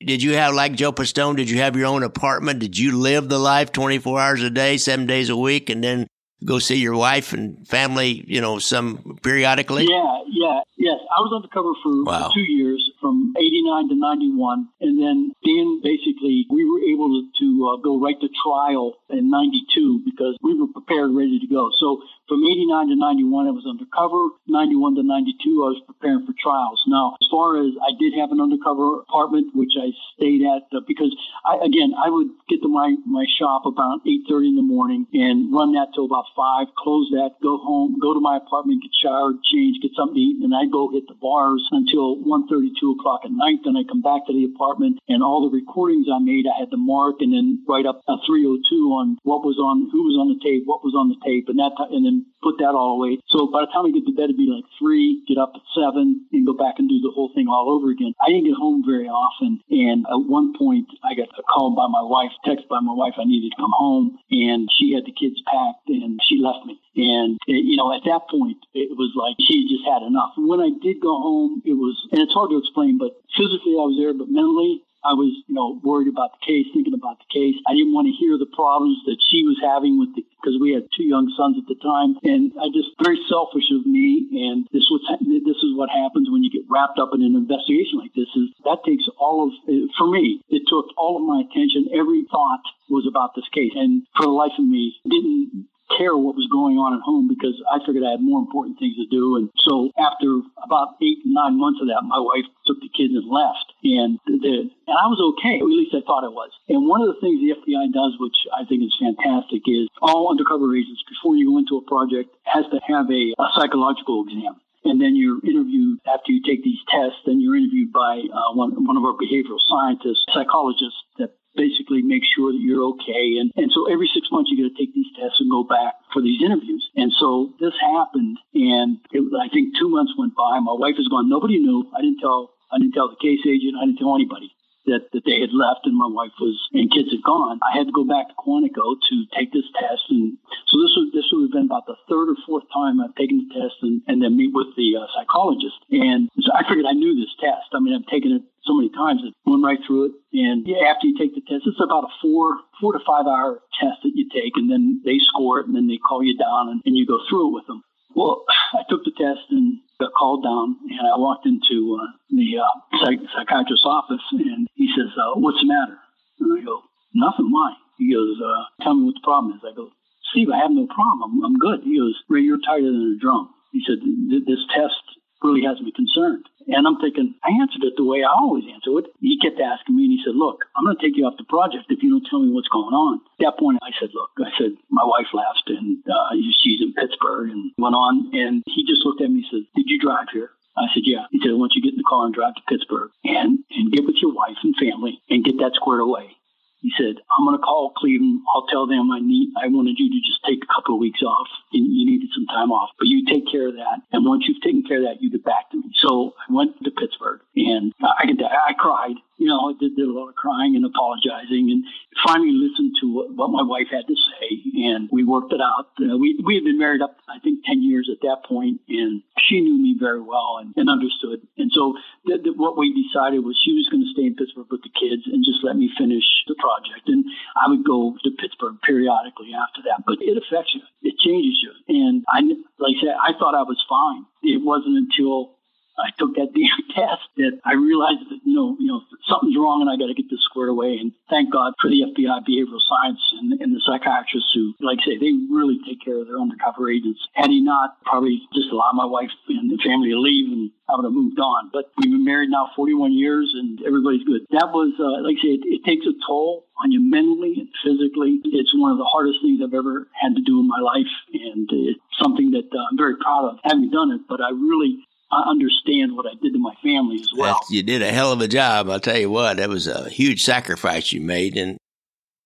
did you have like Joe Pistone? Did you have your own apartment? Did you live the life twenty four hours a day, seven days a week, and then go see your wife and family, you know, some periodically? Yeah, yeah, yes. I was undercover for, Wow. for two years, from 89 to 91. And then Dan, basically, we were able to, to uh, go right to trial in 92 because we were prepared, ready to go. So from 89 to 91, I was undercover. 91 to 92, I was preparing for trials. Now, as far as I did have an undercover apartment, which I stayed at uh, because I, again, I would get to my, my shop about 8.30 in the morning and run that till about 5, close that, go home, go to my apartment, get showered, change, get something to eat, and I'd go hit the bars until 1.30, 2 o'clock at night. Then I come back to the apartment and all the recordings I made, I had to mark and then write up a 302 on what was on, who was on the tape, what was on the tape, and that, and then put that all away. So by the time I get to bed, it'd be like 3, get up at 7, and go back and do the whole thing all over again. I didn't get home very often. And at one point, I got a call by my wife, text by my wife, I needed to come home. And she had the kids packed and she left me. And, it, you know, at that point, it was like she just had enough. When I did go home, it was, and it's hard to explain, but physically I was there, but mentally, I was, you know, worried about the case, thinking about the case. I didn't want to hear the problems that she was having with the, because we had two young sons at the time, and I just very selfish of me. And this was this is what happens when you get wrapped up in an investigation like this. Is that takes all of for me. It took all of my attention. Every thought was about this case, and for the life of me, didn't care what was going on at home because I figured I had more important things to do. And so after about eight, nine months of that, my wife took the kids and left. And the, and I was okay. At least I thought I was. And one of the things the FBI does, which I think is fantastic, is all undercover agents, before you go into a project, has to have a, a psychological exam. And then you're interviewed after you take these tests. Then you're interviewed by uh, one, one of our behavioral scientists, psychologists that basically make sure that you're okay. And, and so every six months you got to take these tests and go back for these interviews. And so this happened, and it, I think two months went by. My wife is gone. Nobody knew. I didn't tell. I didn't tell the case agent. I didn't tell anybody that, that they had left and my wife was and kids had gone. I had to go back to Quantico to take this test, and so this was this would have been about the third or fourth time I've taken the test and, and then meet with the uh, psychologist. And so I figured I knew this test. I mean, I've taken it many times that went right through it. And after you take the test, it's about a four four to five hour test that you take, and then they score it, and then they call you down, and, and you go through it with them. Well, I took the test and got called down, and I walked into uh, the uh, psych- psychiatrist's office, and he says, uh, "What's the matter?" And I go, "Nothing. Why?" He goes, uh, "Tell me what the problem is." I go, "Steve, I have no problem. I'm, I'm good." He goes, "Ray, you're tighter than a drum." He said, "This test really has me concerned." And I'm thinking, I answered it the way I always answer it. He kept asking me, and he said, Look, I'm going to take you off the project if you don't tell me what's going on. At that point, I said, Look, I said, my wife left, and uh, she's in Pittsburgh, and went on. And he just looked at me and said, Did you drive here? I said, Yeah. He said, I want you get in the car and drive to Pittsburgh and, and get with your wife and family and get that squared away. He said, I'm going to call Cleveland. I'll tell them I need, I wanted you to just take a couple of weeks off and you needed some time off, but you take care of that. And once you've taken care of that, you get back to me. So I went to Pittsburgh and I could, I cried, you know, I did, did a lot of crying and apologizing and finally listened to what, what my wife had to say. And we worked it out. Uh, we, we had been married up, I think, 10 years at that point, and she knew me very well and, and understood. And so th- th- what we decided was she was going to stay in Pittsburgh with the kids and just let me finish the project. And I would go to Pittsburgh periodically after that. But it affects you. It changes you. And I, like I said, I thought I was fine. It wasn't until I took that damn test that I realized that, you know, you know, something's wrong and I got to get this squared away. And thank God for the FBI behavioral science and, and the psychiatrists who, like I say, they really take care of their undercover agents. Had he not, probably just allowed my wife and the family to leave and I would have moved on. But we've been married now 41 years and everybody's good. That was, uh, like I say, it, it takes a toll on you mentally and physically. It's one of the hardest things I've ever had to do in my life. And it's something that uh, I'm very proud of having done it. But I really, I understand what I did to my family as well. That- you did a hell of a job. I'll tell you what, that was a huge sacrifice you made and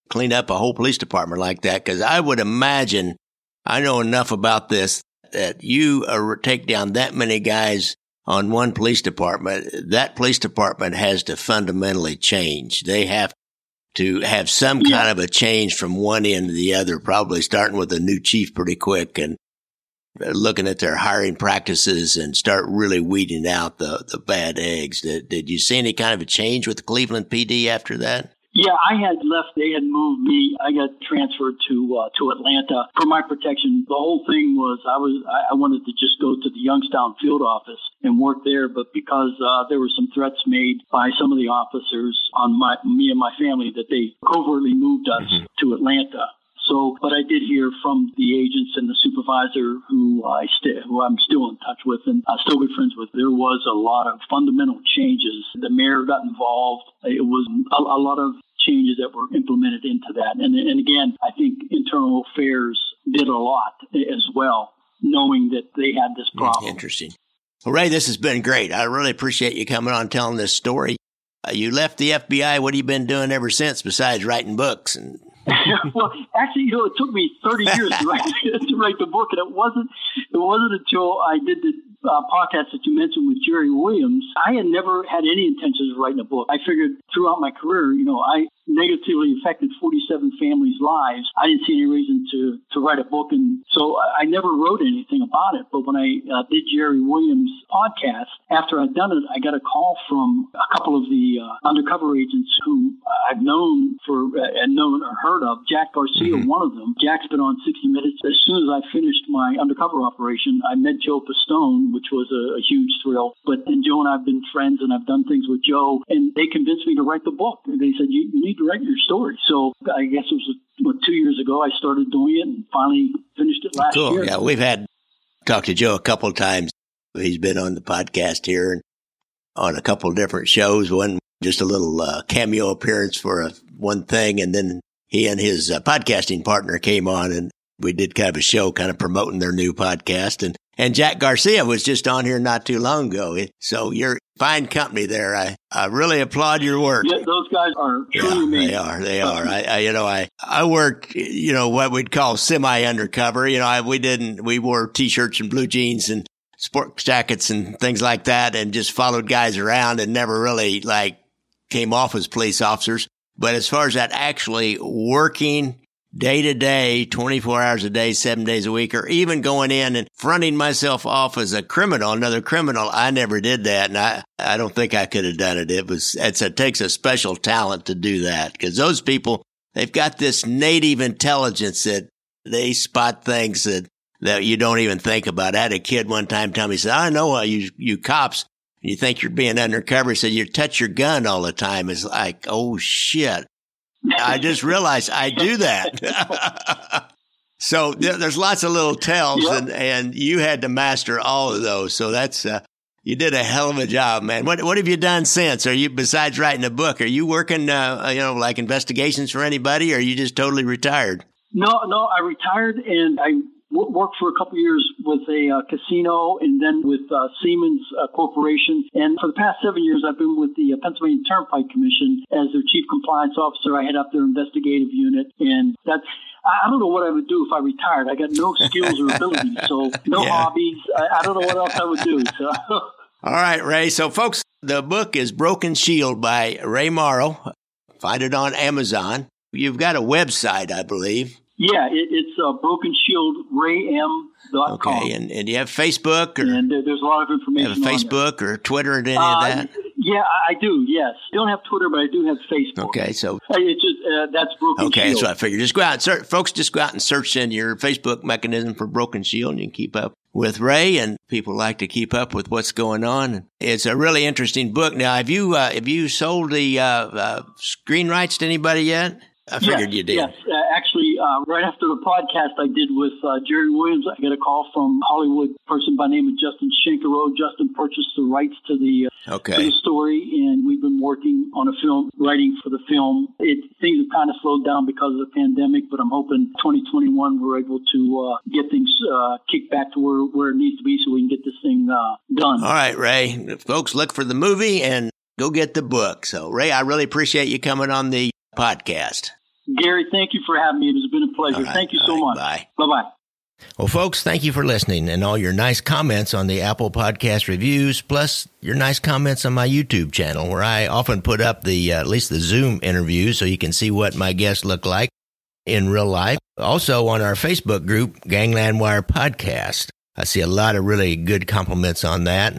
cleaned up a whole police department like that. Cause I would imagine I know enough about this that you uh, take down that many guys on one police department. That police department has to fundamentally change. They have to have some kind of a change from one end to the other, probably starting with a new chief pretty quick and looking at their hiring practices and start really weeding out the, the bad eggs. Did, did you see any kind of a change with the Cleveland PD after that? Yeah, I had left. They had moved me. I got transferred to uh, to Atlanta for my protection. The whole thing was I was I wanted to just go to the Youngstown field office and work there, but because uh, there were some threats made by some of the officers on my me and my family that they covertly moved us mm-hmm. to Atlanta. So, but I did hear from the agents and the supervisor who I st- who I'm still in touch with and I still good friends with. There was a lot of fundamental changes. The mayor got involved. It was a, a lot of changes that were implemented into that. And, and again, I think internal affairs did a lot as well, knowing that they had this hmm, problem. Interesting. Well, Ray, this has been great. I really appreciate you coming on telling this story. Uh, you left the FBI. What have you been doing ever since besides writing books and well, actually, you know, it took me 30 years to write, to write the book, and it wasn't it wasn't until I did the uh, podcast that you mentioned with Jeri Williams. I had never had any intentions of writing a book. I figured throughout my career, you know, I negatively affected 47 families' lives. I didn't see any reason to, to write a book. And so I, never wrote anything about it. But when I uh, did Jeri Williams' podcast, after I'd done it, I got a call from a couple of the uh, undercover agents who I've known for uh, and known or heard of. Jack Garcia, mm-hmm. one of them. Jack's been on 60 Minutes. As soon as I finished my undercover operation, I met Joe Pistone, which was a, a huge thrill. But and Joe and I've been friends, and I've done things with Joe, and they convinced me to write the book. They said you, you need write your story. So I guess it was what, two years ago I started doing it and finally finished it last cool. year. Yeah, we've had talked to Joe a couple of times. He's been on the podcast here and on a couple of different shows. One just a little uh, cameo appearance for a, one thing, and then he and his uh, podcasting partner came on and we did kind of a show kind of promoting their new podcast and and Jack Garcia was just on here not too long ago. So you're fine company there. I, I really applaud your work. Yeah, those guys are yeah, They are. They are. I, I, you know, I, I worked, you know, what we'd call semi undercover. You know, I, we didn't, we wore t-shirts and blue jeans and sports jackets and things like that and just followed guys around and never really like came off as police officers. But as far as that actually working day to day, 24 hours a day, seven days a week, or even going in and fronting myself off as a criminal, another criminal. I never did that. And I, I don't think I could have done it. It was, it's, it takes a special talent to do that because those people, they've got this native intelligence that they spot things that, that you don't even think about. I had a kid one time tell me, he said, I know how you, you cops, you think you're being undercover. He said, you touch your gun all the time. It's like, oh shit. I just realized I do that. so there's lots of little tells, yep. and, and you had to master all of those. So that's uh, you did a hell of a job, man. What what have you done since? Are you besides writing a book? Are you working, uh, you know, like investigations for anybody, or are you just totally retired? No, no, I retired and I worked for a couple of years with a uh, casino and then with uh, Siemens uh, Corporation. And for the past seven years, I've been with the uh, Pennsylvania Turnpike Commission as their chief compliance officer. I head up their investigative unit, and that's. I don't know what I would do if I retired. I got no skills or abilities, so no yeah. hobbies. I, I, don't know what else I would do. So. All right, Ray. So, folks, the book is Broken Shield by Ray Morrow. Find it on Amazon. You've got a website, I believe. Yeah, it, it's uh, Broken Shield Ray M. Okay, and, and you have Facebook or and there's a lot of information. You Have Facebook or Twitter or any uh, of that? Yeah, I do. Yes, don't have Twitter, but I do have Facebook. Okay, so uh, it's just uh, that's Broken okay, Shield. so I figured just go out and search, folks. Just go out and search in your Facebook mechanism for Broken Shield, and you can keep up with Ray. And people like to keep up with what's going on. It's a really interesting book. Now, have you uh, have you sold the uh, uh, screen rights to anybody yet? I figured yes, you did. Yes, uh, actually, uh, right after the podcast I did with uh, Jeri Williams, I got a call from Hollywood person by the name of Justin Shenkarow. Justin purchased the rights to the, uh, okay. to the story, and we've been working on a film, writing for the film. It things have kind of slowed down because of the pandemic, but I'm hoping 2021 we're able to uh, get things uh, kicked back to where where it needs to be, so we can get this thing done. All right, Ray, folks, look for the movie and go get the book. So, Ray, I really appreciate you coming on the podcast. Gary, thank you for having me. It has been a pleasure. Right, thank you so right, much. Bye. Bye bye. Well, folks, thank you for listening and all your nice comments on the Apple Podcast reviews, plus your nice comments on my YouTube channel, where I often put up the uh, at least the Zoom interviews so you can see what my guests look like in real life. Also on our Facebook group, Gangland Wire Podcast. I see a lot of really good compliments on that.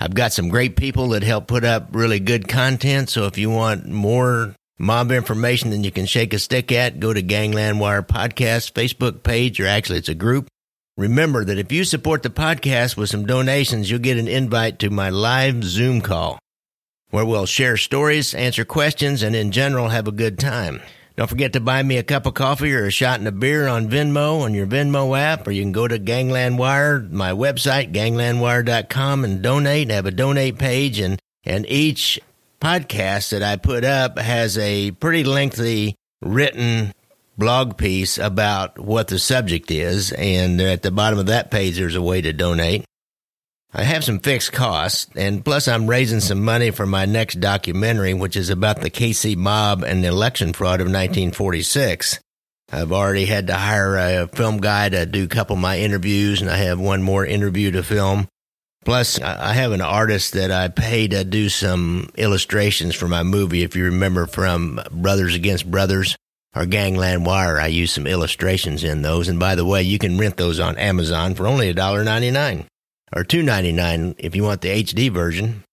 I've got some great people that help put up really good content. So if you want more mob information than you can shake a stick at, go to Gangland Wire Podcast Facebook page, or actually it's a group. Remember that if you support the podcast with some donations, you'll get an invite to my live Zoom call where we'll share stories, answer questions, and in general have a good time. Don't forget to buy me a cup of coffee or a shot and a beer on Venmo on your Venmo app, or you can go to Gangland Wire, my website, ganglandwire.com, and donate. I have a donate page, and, and each podcast that I put up has a pretty lengthy written blog piece about what the subject is, and at the bottom of that page, there's a way to donate. I have some fixed costs, and plus I'm raising some money for my next documentary, which is about the KC mob and the election fraud of 1946. I've already had to hire a film guy to do a couple of my interviews, and I have one more interview to film. Plus, I have an artist that I pay to do some illustrations for my movie. If you remember from Brothers Against Brothers or Gangland Wire, I use some illustrations in those. And by the way, you can rent those on Amazon for only $1.99 or $2.99 if you want the HD version.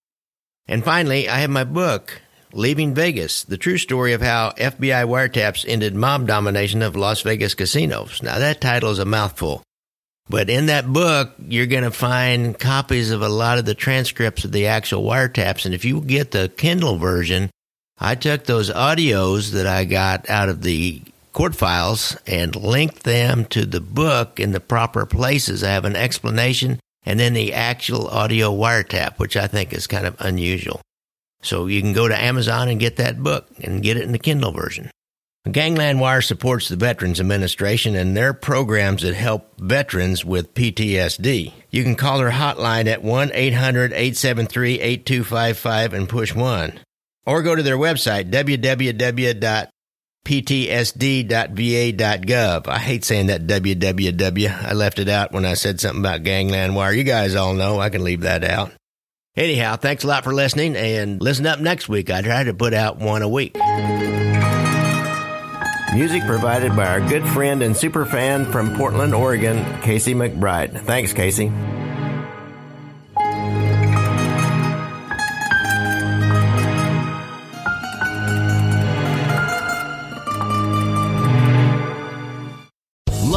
And finally, I have my book, Leaving Vegas, the true story of how FBI wiretaps ended mob domination of Las Vegas casinos. Now, that title is a mouthful. But in that book, you're going to find copies of a lot of the transcripts of the actual wiretaps. And if you get the Kindle version, I took those audios that I got out of the court files and linked them to the book in the proper places. I have an explanation and then the actual audio wiretap, which I think is kind of unusual. So you can go to Amazon and get that book and get it in the Kindle version. Gangland Wire supports the Veterans Administration and their programs that help veterans with PTSD. You can call their hotline at 1 800 873 8255 and push 1. Or go to their website, www.ptsd.va.gov. I hate saying that www. I left it out when I said something about Gangland Wire. You guys all know I can leave that out. Anyhow, thanks a lot for listening and listen up next week. I try to put out one a week. Music provided by our good friend and super fan from Portland, Oregon, Casey McBride. Thanks, Casey.